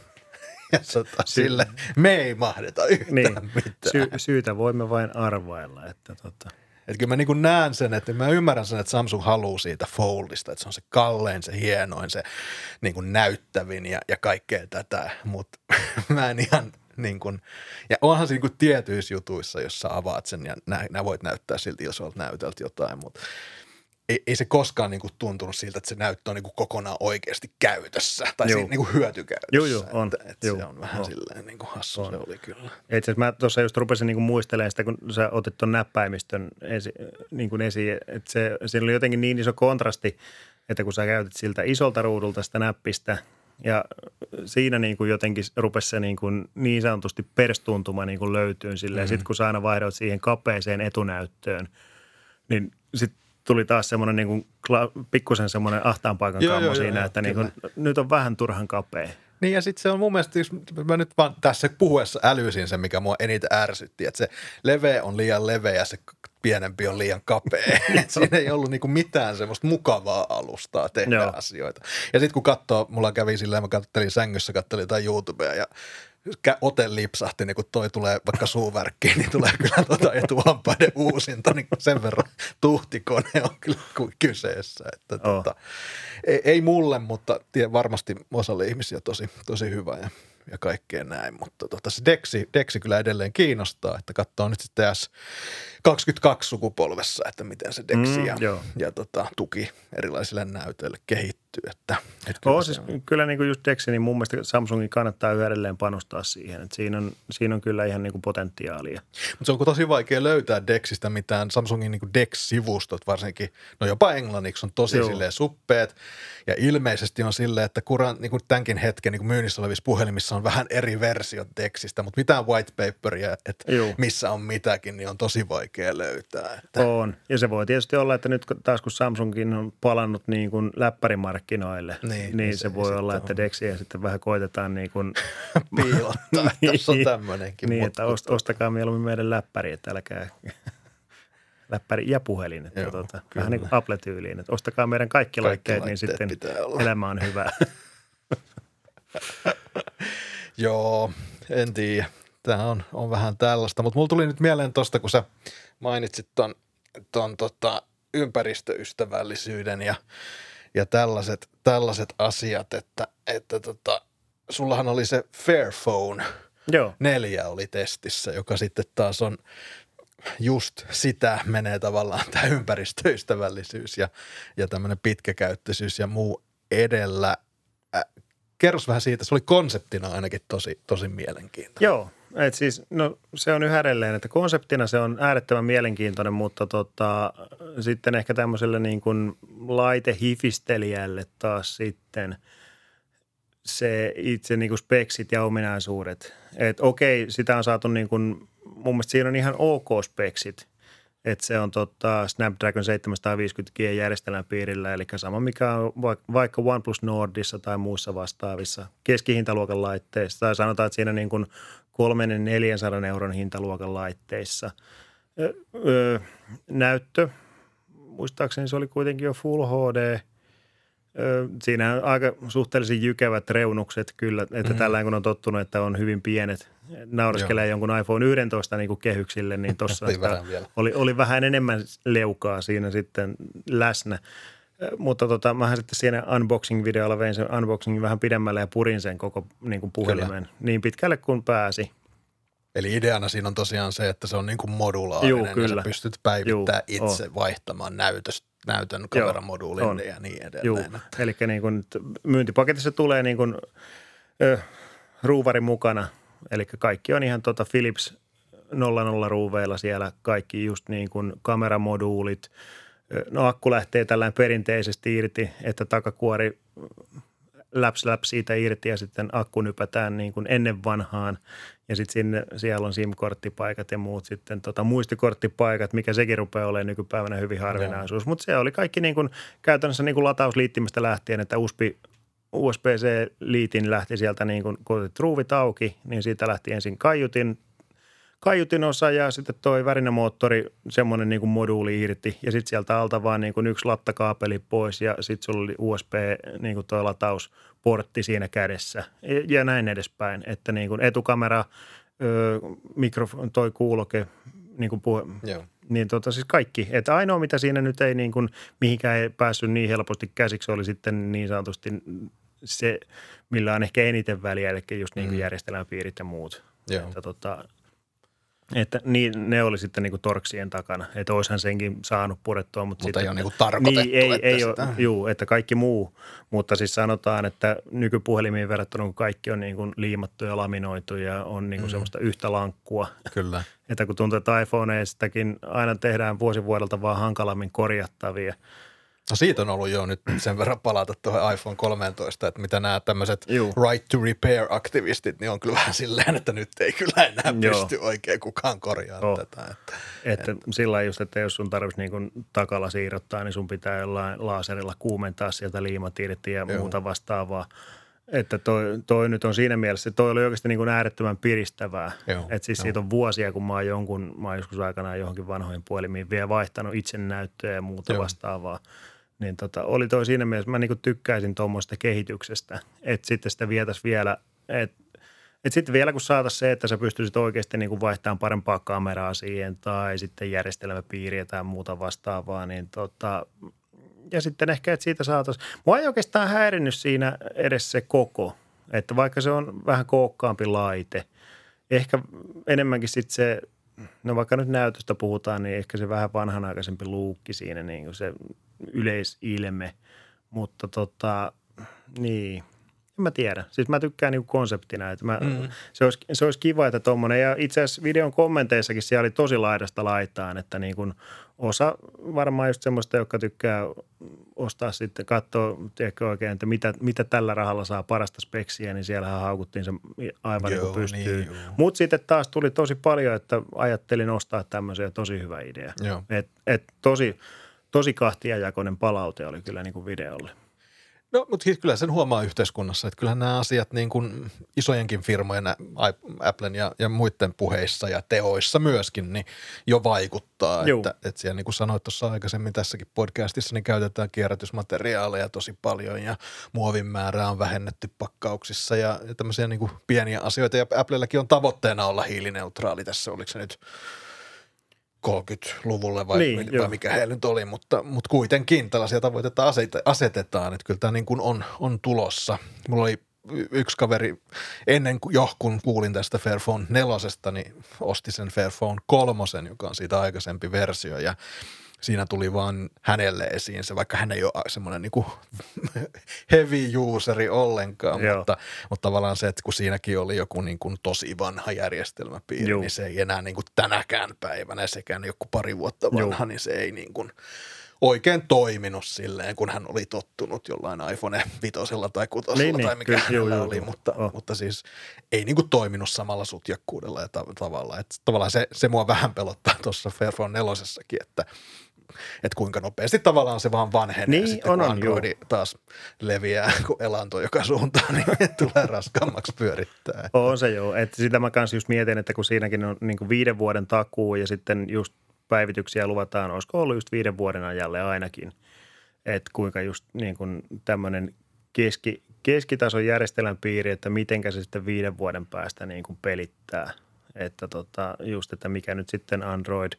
ja tota, sille me ei mahdeta yhtään niin. mitään. Sy- syytä voimme vain arvailla, että tota – että kyllä mä niin näen sen, että mä ymmärrän sen, että Samsung haluaa siitä Foldista, että se on se kallein, se hienoin, se niin näyttävin ja, ja kaikkea tätä, mutta mä en ihan niin kuin, ja onhan se niin kuin tietyissä jutuissa, jos sä avaat sen ja nä, nä voit näyttää silti isolta näytöltä jotain, mutta ei, ei se koskaan niin kuin tuntunut siltä, että se näyttö on niin kuin kokonaan oikeasti käytössä tai siinä, niin kuin hyötykäytössä. Joo, joo, on. Että, että joo, se on vähän on. silleen niin kuin hassu on. se oli kyllä. Itse asiassa mä tuossa just rupesin niin kuin muistelemaan sitä, kun sä otit tuon näppäimistön esi, niin kuin esiin, että se, siinä oli jotenkin niin iso kontrasti, että kun sä käytit siltä isolta ruudulta sitä näppistä Ja siinä niin kuin jotenkin rupesi se niin, kuin niin sanotusti perstuntuma niin kuin löytyy silleen. Mm-hmm. Sitten kun sä aina vaihdot siihen kapeeseen etunäyttöön, niin sitten tuli taas semmoinen niin kuin pikkusen semmoinen ahtaan paikan joo, kammo joo, siinä, joo, että niin kuin, nyt on vähän turhan kapea. Niin ja sitten se on mun mielestä, jos mä nyt vaan tässä puhuessa älysin sen, mikä mua eniten ärsytti, että se leveä on liian leveä ja se pienempi on liian kapea. Siinä ei ollut niinku mitään semmoista mukavaa alustaa tehdä Joo. asioita. Ja sitten kun katsoo, mulla kävi silleen, mä kattelin sängyssä, kattelin jotain YouTubea ja ote lipsahti, niin kun toi tulee vaikka suuvärkkiin, niin tulee kyllä tuota etuhampaiden uusinta, niin sen verran tuhtikone on kyllä kyseessä. Että oh. tuota, ei, ei, mulle, mutta tie, varmasti osalle ihmisiä tosi, tosi hyvä ja ja kaikkea näin. Mutta tota, se Dexi, Dexi kyllä edelleen kiinnostaa, että katsoo nyt sitten S22 sukupolvessa, että miten se Dexi mm, ja, ja tota, tuki erilaisille näytöille kehittyy. Että, että kyllä, siis, on. kyllä niin kuin just Dexi, niin mun mielestä Samsungin kannattaa yhä edelleen panostaa siihen. Että siinä, on, siinä on kyllä ihan niin kuin potentiaalia. Mutta se on tosi vaikea löytää Dexistä mitään. Samsungin niin kuin Dex-sivustot varsinkin, no jopa englanniksi on tosi silleen suppeet. Ja ilmeisesti on silleen, että kuran, niin kuin tämänkin hetken niin kuin myynnissä olevissa puhelimissa on vähän eri versiot tekstistä, mutta mitään white paperia, että Juu. missä on mitäkin, niin on tosi vaikea löytää. Että. On. Ja se voi tietysti olla, että nyt taas kun Samsungin on palannut niin kuin läppärimarkkinoille, niin, niin se, se voi olla, on. että Dexiä sitten vähän koitetaan niin kuin piilottaa, että tässä on tämmöinenkin. Niin, että ost, ostakaa mieluummin meidän läppäri, että älkää läppäri ja puhelin. Että Joo, tuota, vähän niin kuin Apple-tyyliin, että ostakaa meidän kaikki, kaikki laitteet, niin sitten elämä on hyvä. Joo, en tiedä. Tämä on, on vähän tällaista, mutta mulla tuli nyt mieleen tuosta, kun sä mainitsit ton, ton tota, ympäristöystävällisyyden ja, ja tällaiset, tällaiset asiat, että, että tota, sullahan oli se Fairphone Joo. neljä oli testissä, joka sitten taas on just sitä menee tavallaan tämä ympäristöystävällisyys ja, ja tämmöinen pitkäkäyttöisyys ja muu edellä. Äh, kerros vähän siitä, se oli konseptina ainakin tosi, tosi mielenkiintoinen. Joo, et siis, no, se on yhä edelleen, että konseptina se on äärettömän mielenkiintoinen, mutta tota, sitten ehkä tämmöiselle niin kuin laitehifistelijälle taas sitten se itse niin kuin speksit ja ominaisuudet. Että okei, sitä on saatu niin kuin, mun mielestä siinä on ihan ok speksit – että se on tota Snapdragon 750G järjestelmän piirillä, eli sama mikä on vaikka OnePlus Nordissa tai muissa vastaavissa keskihintaluokan laitteissa, tai sanotaan, että siinä niin kuin 300-400 euron hintaluokan laitteissa. Öö, näyttö, muistaakseni se oli kuitenkin jo Full HD – Siinä on aika suhteellisen jykevät reunukset kyllä, että mm-hmm. tällä kun on tottunut, että on hyvin pienet, naureskelee Joo. jonkun iPhone 11 niin kuin kehyksille, niin tuossa oli, oli vähän enemmän leukaa siinä sitten läsnä. Mutta tota, mähän sitten siinä unboxing-videolla vein sen unboxingin vähän pidemmälle ja purin sen koko niin kuin puhelimen Kyllä. niin pitkälle kuin pääsi. Eli ideana siinä on tosiaan se, että se on niin kuin modulaarinen Juu, kyllä. ja sä pystyt päivittämään Juu, itse on. vaihtamaan näytöstä näytön kameramoduulin Joo, ja niin edelleen. Juu, eli niin kuin myyntipaketissa tulee niin kuin, ö, ruuvari mukana, eli kaikki on ihan tota Philips 00 ruuveilla siellä, kaikki just niin kuin kameramoduulit. No akku lähtee tällään perinteisesti irti, että takakuori läps läps siitä irti ja sitten akku nypätään niin kuin ennen vanhaan. Ja sitten sinne, siellä on SIM-korttipaikat ja muut sitten tota, muistikorttipaikat, mikä sekin rupeaa olemaan nykypäivänä hyvin harvinaisuus. Mutta se oli kaikki niin kuin, käytännössä niin kuin latausliittimistä lähtien, että USB, USB-C-liitin lähti sieltä niin kuin, kun otit ruuvit auki, niin siitä lähti ensin kaiutin, kaiutin osa ja sitten toi värinämoottori, semmoinen niin kuin moduuli irti ja sitten sieltä alta vaan niin kuin yksi lattakaapeli pois ja sitten sulla oli USB niin kuin toi latausportti siinä kädessä ja näin edespäin, että niin kuin etukamera, öö, mikrofoni, toi kuuloke, niin kuin puhe, Joo. Niin tota siis kaikki. Että ainoa, mitä siinä nyt ei niin kuin, mihinkään ei päässyt niin helposti käsiksi, oli sitten niin sanotusti se, millä on ehkä eniten väliä, eli just niin kuin mm. järjestelmäpiirit ja muut. Joo. Että tota, että niin, ne oli sitten niinku torksien takana, että olisihan senkin saanut purettua. Mutta, mutta sitten, ei ole niinku tarkoitettu, niin, ei, että ei sitä... ole, juu, että kaikki muu. Mutta siis sanotaan, että nykypuhelimiin verrattuna kun kaikki on niinku liimattu ja laminoitu ja on niinku mm. semmoista yhtä lankkua. Kyllä. Että kun tuntuu, että iPhoneistakin aina tehdään vuosi vuodelta vaan hankalammin korjattavia. No siitä on ollut jo nyt sen verran palata tuohon iPhone 13, että mitä nämä tämmöiset right to repair-aktivistit, niin on kyllä vähän silleen, että nyt ei kyllä enää Joo. pysty oikein kukaan korjaamaan Oh. tätä. Että, Että sillä lailla just, että jos sun tarvitsisi niin takala siirrottaa, niin sun pitää jollain laaserilla kuumentaa sieltä liimatirttiä ja Joo. muuta vastaavaa. Että toi, toi nyt on siinä mielessä, toi oli oikeasti niin kuin äärettömän piristävää. Joo, Että siis joo. siitä on vuosia, kun mä oon jonkun, mä oon joskus aikanaan johonkin vanhoihin puolimiin vielä vaihtanut itse näyttöä ja muuta Joo. vastaavaa. Niin tota, oli toi siinä mielessä, mä niin kuin tykkäisin tuommoista kehityksestä, että sitten sitä vietäisi vielä, että et sitten vielä kun saataisiin se, että sä pystyisit oikeasti niin kuin vaihtamaan parempaa kameraa siihen tai sitten järjestelmäpiiriä tai muuta vastaavaa, niin tota, ja sitten ehkä, että siitä saataisiin. Mua ei oikeastaan häirinnyt siinä edes se koko, että vaikka se on vähän kookkaampi laite, ehkä enemmänkin sitten se, no vaikka nyt näytöstä puhutaan, niin ehkä se vähän vanhanaikaisempi luukki siinä, niin kuin se yleisilme, mutta tota, niin, en mä tiedä. Siis mä tykkään niinku konseptina, että mä, mm. se, olisi, se olisi kiva, että tuommoinen, ja itse asiassa videon kommenteissakin siellä oli tosi laidasta laitaan, että niin kuin osa varmaan just semmoista, joka tykkää ostaa sitten, katsoa, tiedätkö oikein, että mitä, mitä tällä rahalla saa parasta speksiä, niin siellähän haukuttiin se aivan Joo, niin kuin pystyy. niin. Mutta sitten taas tuli tosi paljon, että ajattelin ostaa tämmöisiä, tosi hyvä idea. Joo. Et, et tosi, tosi kahtiajakoinen palaute oli kyllä niin kuin videolle. No, mutta siis kyllä sen huomaa yhteiskunnassa, että kyllähän nämä asiat niin kuin isojenkin firmojen, Applen ja, ja muiden puheissa ja teoissa myöskin, niin jo vaikuttaa. Juu. Että, että siellä niin kuin sanoit tuossa aikaisemmin tässäkin podcastissa, niin käytetään kierrätysmateriaaleja tosi paljon ja muovin määrää on vähennetty pakkauksissa ja, ja tämmöisiä niin kuin pieniä asioita. Ja Applelläkin on tavoitteena olla hiilineutraali tässä, oliko se nyt 30-luvulle vai, Niin, joo. vai mikä heillä nyt oli, mutta, mutta kuitenkin tällaisia tavoitteita asete- asetetaan, että kyllä tämä niin kuin on, on tulossa. Mulla oli yksi kaveri ennen kuin jo kun kuulin tästä Fairphone nelosesta, niin osti sen Fairphone kolmosen, joka on siitä aikaisempi versio ja siinä tuli vaan hänelle esiin se, vaikka hän ei ole semmoinen niin heavy useri ollenkaan, Joo. mutta, mutta tavallaan se, että kun siinäkin oli joku niin kuin tosi vanha järjestelmäpiiri, Juu. niin se ei enää niin kuin tänäkään päivänä, sekään joku pari vuotta vanha, niin se ei niin kuin oikein toiminut silleen, kun hän oli tottunut jollain iPhone vitosella tai kutosella Niin, tai niin, mikä kyllä, hänellä juu, oli, mutta, Oh. mutta siis ei niin kuin toiminut samalla sutjakkuudella ja ta- tavalla. Että tavallaan se, se mua vähän pelottaa tuossa Fairphone nelosessakin, että että kuinka nopeasti tavallaan se vaan vanhenee Niin, sitten on, kun on, Androidi taas leviää kun elanto joka suuntaan, niin tulee raskaammaksi pyörittää. On se joo. Että sitä mä kanssa just mietin, että kun siinäkin on niin kuin viiden vuoden takuu ja sitten just päivityksiä luvataan, olisiko ollut just viiden vuoden ajalle ainakin. Että kuinka just niin kuin tämmöinen keski, keskitason järjestelmän piiri, että mitenkä se sitten viiden vuoden päästä niin kuin pelittää. Että tota, just, että mikä nyt sitten Android,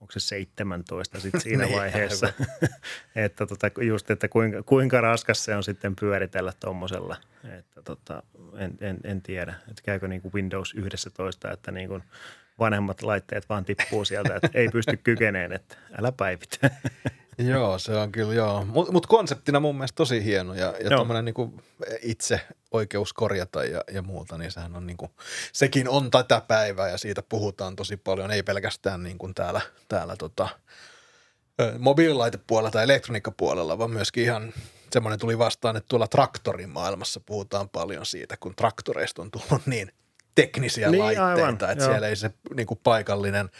onko se 17 sitten siinä Niin, vaiheessa. että tota, just, että kuinka, kuinka raskas se on sitten pyöritellä tuommoisella. Että tota, en, en, en, tiedä, että käykö niin kuin Windows 11, että niin kuin vanhemmat laitteet vaan tippuu sieltä, että ei pysty kykeneen, että älä päivitä. Joo, se on kyllä joo. Mutta mut konseptina mun mielestä tosi hieno ja, ja tuommoinen niinku itse oikeus korjata ja, ja muuta, niin sehän on niinku, sekin on tätä päivää ja siitä puhutaan tosi paljon, ei pelkästään niin kuin täällä, täällä tota, mobiililaitepuolella tai elektroniikkapuolella, vaan myöskin ihan semmoinen tuli vastaan, että tuolla traktorin maailmassa puhutaan paljon siitä, kun traktoreista on tullut niin teknisiä Niin, laitteita, aivan, että joo. siellä ei se niin kuin paikallinen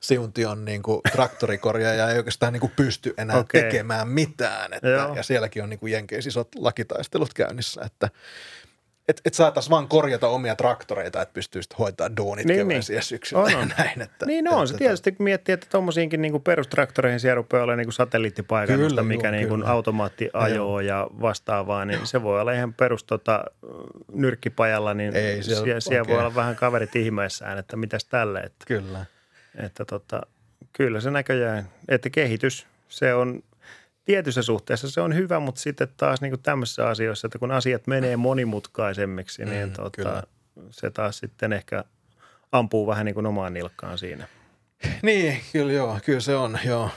Siuntion niin kuin traktorikorjaaja ei oikeastaan niin kuin pysty enää okay. tekemään mitään. Että, Joo. ja sielläkin on niin kuin Jenkeissä isot lakitaistelut käynnissä, että et, et saataisiin vaan korjata omia traktoreita, että pystyisit hoitaa duunit Niin, niin, niin. keväisiä syksyllä On, on. näin. Että, Niin on, että, se tietysti kun miettii, että tuommoisiinkin niin perustraktoreihin siellä rupeaa olemaan niin satelliittipaikannusta, Kyllä, mikä juu, niin kuin automaatti ajoo ja vastaavaa, niin se voi olla ihan perus tota, nyrkkipajalla, niin Ei siellä siellä, siellä voi oikein. olla vähän kaverit ihmeessään, että mitäs tälle, että, Kyllä. että tota, kyllä se näköjään, että kehitys, se on tietyssä suhteessa se on hyvä, mutta sitten taas niin kuin tämmöisissä asioissa, että kun asiat menee monimutkaisemmiksi, niin Mm, tota, kyllä. se taas sitten ehkä ampuu vähän niin kuin omaan nilkkaan siinä. Niin, kyllä joo, kyllä se on, joo.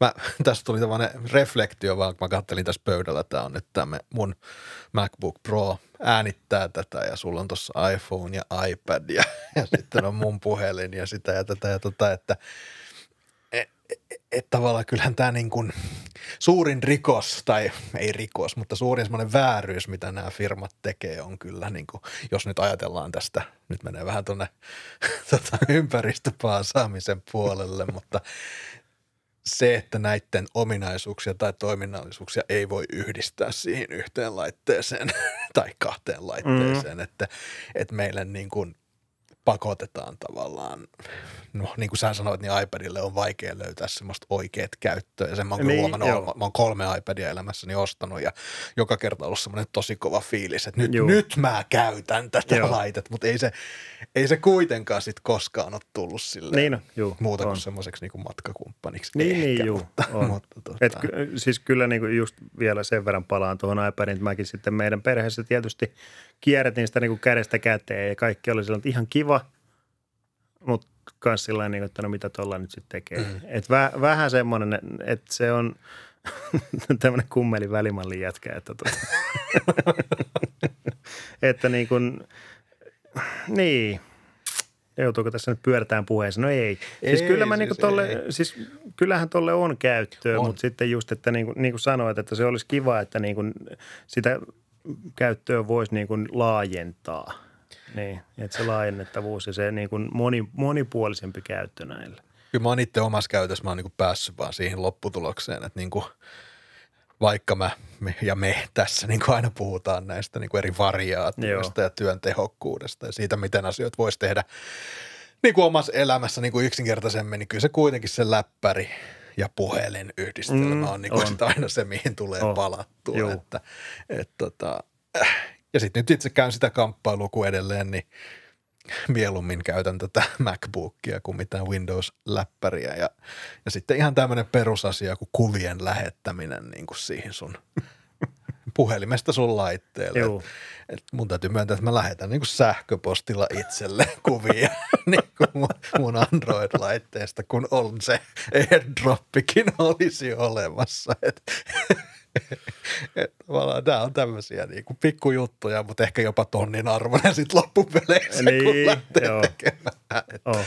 Mä, tästä tuli tämmöinen reflektio, vaan kun mä kattelin tässä pöydällä, tämä on nyt tämä mun MacBook Pro äänittää tätä ja sulla on tuossa iPhone ja iPad ja, ja sitten on mun puhelin ja sitä ja tätä ja tota, että että et tavallaan kyllähän tämä niin kuin suurin rikos, tai ei rikos, mutta suurin semmoinen vääryys, mitä nämä firmat tekee, on kyllä, niin kuin, jos nyt ajatellaan tästä, nyt menee vähän tuonne tota, ympäristöpaasaamisen puolelle, mutta se, että näiden ominaisuuksia tai toiminnallisuuksia ei voi yhdistää siihen yhteen laitteeseen tai kahteen laitteeseen, mm. että, että meille niin kuin pakotetaan tavallaan, no niin kuin sä sanoit, niin iPadille on vaikea löytää semmoista oikeat käyttöä. Ja sen mä oon niin, huomannut, joo. mä oon kolme iPadia elämässäni ostanut ja joka kerta ollut semmoinen tosi kova fiilis, että nyt, nyt mä käytän tätä joo. laitet, mutta ei se, ei se kuitenkaan sit koskaan ole tullut sille niin, no, juu, muuta kuin semmoiseksi niin matkakumppaniksi. Niin, niin ehkä, niin juu, mutta, on. mutta, tota. Et, siis kyllä niin kuin just vielä sen verran palaan tuohon iPadin, että mäkin sitten meidän perheessä tietysti kierretin sitä niin kuin kädestä käteen ja kaikki oli sillä ihan kiva, mutta myös sillä niin että no mitä tuolla nyt sitten tekee. Mm. Et väh, vähän semmoinen, että se on tämmöinen kummeli välimallin jätkä, että, tota, että niin kuin, niin, joutuuko tässä nyt pyörätään puheessa? No ei. ei siis kyllä mä siis niinku tolle, ei. siis kyllähän tolle on käyttöä, on. mutta sitten just, että niin kuin, niin kuin sanoit, että se olisi kiva, että niin kuin sitä käyttöä voisi niin kuin laajentaa. Niin, että se laajennettavuus ja se niin kuin moni, monipuolisempi käyttö näille. Kyllä mä oon itse omassa käytössä, mä oon niin kuin päässyt vaan siihen lopputulokseen, että niin kuin vaikka mä me, ja me tässä niin kuin aina puhutaan näistä niin kuin eri variaatioista Joo. ja työn tehokkuudesta ja siitä, miten asioita voisi tehdä niin kuin omassa elämässä niin kuin yksinkertaisemmin, niin kyllä se kuitenkin se läppäri puhelin yhdistelmä mm, on, niin on. aina se, mihin tulee on. palattua. Että, et, tota, ja sitten nyt itse käyn sitä kamppailua kuin edelleen, niin mieluummin käytän tätä MacBookia kuin mitään Windows-läppäriä. Ja, ja sitten ihan tämmöinen perusasia kuin kuvien lähettäminen niin kuin siihen sun puhelimesta sun laitteelle. Et, et mun täytyy myöntää, että mä lähetän niin sähköpostilla itselle kuvia niin kuin mun, mun Android-laitteesta, kun on se AirDroppikin olisi olemassa. Et, Tämä on tämmöisiä niin kuin pikkujuttuja, mutta ehkä jopa tonnin arvoinen sitten loppupeleissä, niin, kun lähtee joo. tekemään. Että, oh.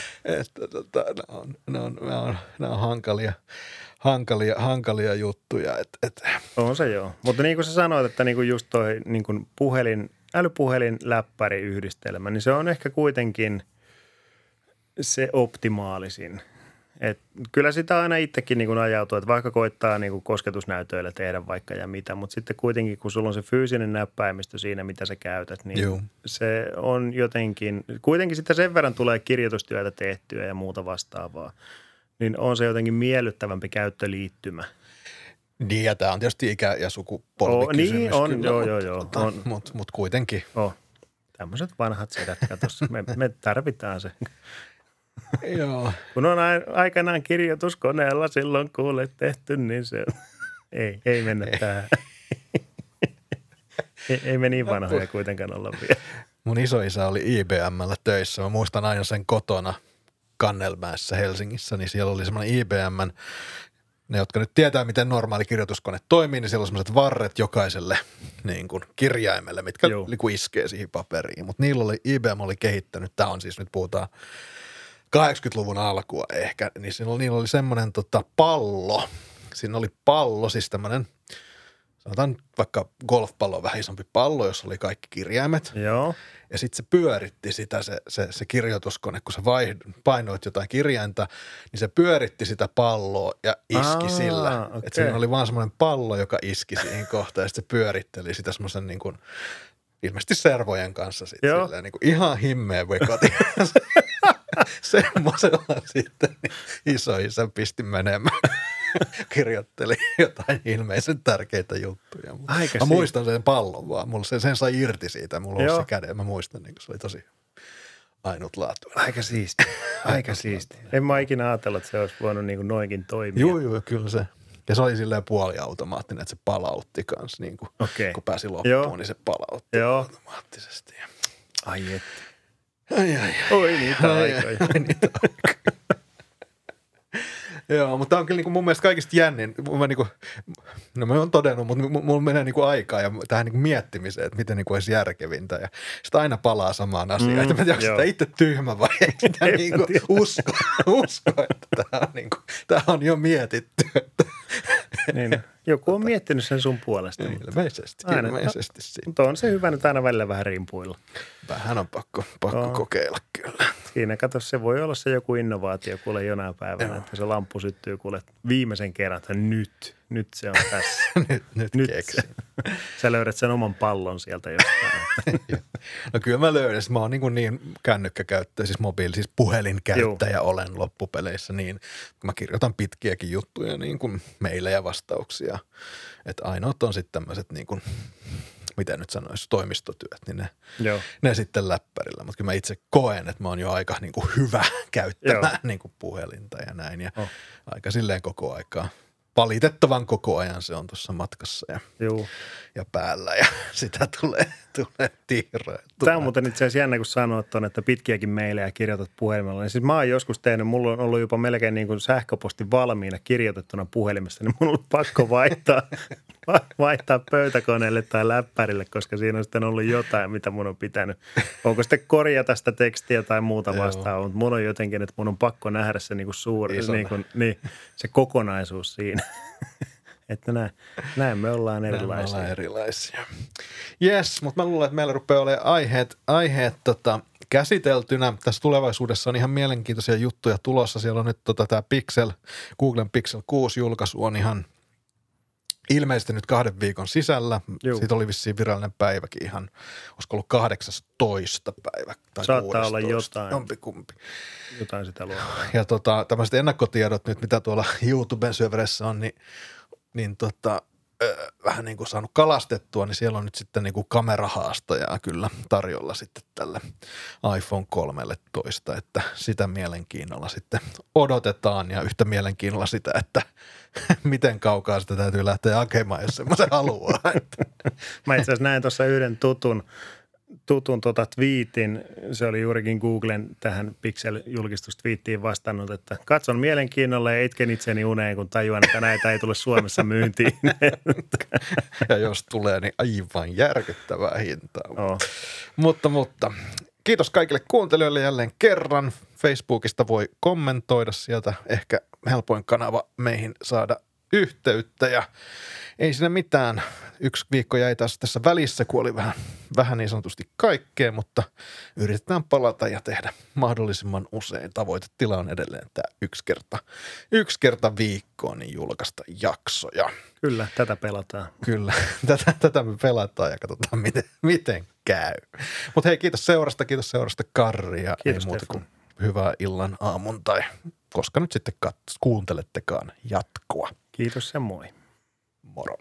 tota, nämä, on, nämä, on, nämä, on, nämä on hankalia, hankalia, hankalia juttuja. Et, et. On se joo. Mutta niin kuin sä sanoit, että niin kuin just toi niin kuin puhelin, älypuhelin, läppäri yhdistelmä, niin se on ehkä kuitenkin se optimaalisin – et kyllä sitä aina itsekin niin ajautuu, että vaikka koittaa niin kosketusnäytöillä tehdä vaikka ja mitä, mutta sitten kuitenkin kun sulla on se fyysinen näppäimistö siinä, mitä sä käytät, niin Joo. se on jotenkin, kuitenkin sitten sen verran tulee kirjoitustyötä tehtyä ja muuta vastaavaa, niin on se jotenkin miellyttävämpi käyttöliittymä. Niin ja tämä on tietysti ikä- ja sukupolvikysymys. Oh, niin on, kyllä, joo, joo, joo. Mutta, mutta, mutta, mutta kuitenkin. Oh. Tämmöiset vanhat sedät, me, me tarvitaan se. Joo. Kun on aikanaan kirjoituskoneella silloin kuule tehty, niin se ei, ei mennä ei. tähän. ei, ei me niin vanhoja kuitenkaan olla vielä. Mun isoisä oli IBMllä töissä. Mä muistan aina sen kotona Kannelmäessä Helsingissä, niin siellä oli semmoinen IBM, ne, jotka nyt tietää, miten normaali kirjoituskone toimii, niin siellä on semmoiset varret jokaiselle niin kuin kirjaimelle, mitkä Joo. iskee siihen paperiin. Mutta niillä oli, IBM oli kehittänyt, tämä on siis nyt puhutaan 80-luvun alkua ehkä, niin siinä oli, niillä oli semmoinen tota, pallo. Siinä oli pallo, siis tämmöinen, sanotaan vaikka golfpallo, vähän isompi pallo, jossa oli kaikki kirjaimet. Joo. Ja sitten se pyöritti sitä se, se, se kirjoituskone, kun sä vaihd, painoit jotain kirjainta, niin se pyöritti sitä palloa ja iski Aa, sillä. Okay. Että siinä oli vaan semmoinen pallo, joka iski siihen kohtaan ja sitten se pyöritteli sitä semmoisen niin kuin, ilmeisesti servojen kanssa sitten silleen, niin kuin ihan himmeä vekoti. semmoisella sitten niin iso isä pisti menemään. Kirjoitteli jotain ilmeisen tärkeitä juttuja. Aika mä muistan sen pallon vaan. Mulla se, sen sai irti siitä. Mulla on se käden. Mä muistan, niin se oli tosi ainutlaatuinen. Aika siisti. Aika siisti. En mä ikinä ajatellut, että se olisi voinut niin kuin noinkin toimia. Joo, joo, kyllä se. Ja se oli silleen puoliautomaattinen, että se palautti kanssa, niin kuin, okay. kun pääsi loppuun, Joo. niin se palautti Joo. automaattisesti. Ai. Ai, ai, ai. Oi niitä ai, aikoja. Ai, niitä Joo, mutta tämä on kyllä niin kuin mun mielestä kaikista jännin. Mä niin kuin, No mä oon todennut, mutta mulla menee niinku aikaa ja tähän niinku miettimiseen, että miten niinku olisi järkevintä. Ja sitä aina palaa samaan asiaan. Mm, että mä tiedän, sitä itse tyhmä vai ei sitä niinku usko, usko, että tämä on, niinku, tää on jo mietitty. Että niin, joku on miettinyt sen sun puolesta. Niin, ilmeisesti, aina, ilmeisesti no, Mutta on se hyvä nyt aina välillä vähän rimpuilla. Vähän on pakko, pakko on. kokeilla kyllä. Siinä kato, se voi olla se joku innovaatio kuule jonain päivänä, Joo. että se lamppu syttyy kuule viimeisen kerran, että nyt, nyt se on tässä. nyt, nyt, nyt keksin. Sä löydät sen oman pallon sieltä jostain. no kyllä mä löydän. Mä oon niin, niin kännykkäkäyttäjä, siis mobiili, siis puhelinkäyttäjä Joo. olen loppupeleissä. Niin mä kirjoitan pitkiäkin juttuja, niin kuin meille ja vastauksia. Että ainoat on sitten tämmöiset niin kuin miten nyt sanoisi, toimistotyöt, niin ne, Joo. ne sitten läppärillä. Mutta kyllä mä itse koen, että mä oon jo aika niin kuin hyvä käyttämään niin kuin puhelinta ja näin. Ja oh. aika silleen koko aikaa valitettavan koko ajan se on tuossa matkassa ja, Juu. ja päällä ja sitä tulee, tulee tiiroja. Tämä on muuten itse asiassa jännä, kun sanoit tuon, että pitkiäkin meilejä kirjoitat puhelimella. Niin siis mä oon joskus tehnyt, mulla on ollut jopa melkein niin kuin sähköposti valmiina kirjoitettuna puhelimessa, niin mulla on ollut pakko vaihtaa vaihtaa pöytäkoneelle tai läppärille, koska siinä on sitten ollut jotain, mitä mun on pitänyt. Onko sitten korjata sitä tekstiä tai muuta vastaavaa, mutta mun on jotenkin, että mun on pakko nähdä se niin kuin suuri, niin kuin, niin, se kokonaisuus siinä. että näin, näin me ollaan erilaisia. Näin me ollaan erilaisia. Yes, mutta mä luulen, että meillä rupeaa olemaan aiheet, aiheet tota, käsiteltynä. Tässä tulevaisuudessa on ihan mielenkiintoisia juttuja tulossa. Siellä on nyt tota, tämä Pixel, Googlen Pixel 6 julkaisu on ihan – ilmeisesti nyt kahden viikon sisällä. Juu. Siitä oli vissiin virallinen päiväkin ihan, olisiko ollut 18 päivä tai Saattaa 16, olla jotain. Jompikumpi. Jotain sitä luokkaa. Ja tota, tämmöiset ennakkotiedot nyt, mitä tuolla YouTuben syövereissä on, niin, niin tota, vähän niin kuin saanut kalastettua, niin siellä on nyt sitten niin kuin kamerahaastajaa kyllä tarjolla sitten tälle iPhone 13, että sitä mielenkiinnolla sitten odotetaan ja yhtä mielenkiinnolla sitä, että miten kaukaa sitä täytyy lähteä hakemaan, jos semmoisen haluaa. Mä itse asiassa näin tuossa yhden tutun tutun tota twiitin, se oli juurikin Googlen tähän Pixel-julkistustwiittiin vastannut, että katson mielenkiinnolla ja itken itseni uneen, kun tajuan, että näitä ei tule Suomessa myyntiin. ja jos tulee, niin aivan järkyttävää hintaa. Oh. Mutta, mutta kiitos kaikille kuuntelijoille jälleen kerran. Facebookista voi kommentoida sieltä ehkä helpoin kanava meihin saada yhteyttä ja ei siinä mitään. Yksi viikko jäi taas tässä välissä, kun oli vähän, vähän niin sanotusti kaikkea, mutta yritetään palata ja tehdä mahdollisimman usein. Tavoitetila on edelleen tämä yksi kerta, yksi kerta viikkoon niin julkaista jaksoja. Kyllä, tätä pelataan. Kyllä, tätä, tätä me pelataan ja katsotaan miten, miten käy. Mutta hei, kiitos seurasta, kiitos seurasta Karri ja kiitos, ei muuta kuin hyvää illan aamun tai koska nyt sitten kat- kuuntelettekaan jatkoa. Kiitos ja moi. Moro.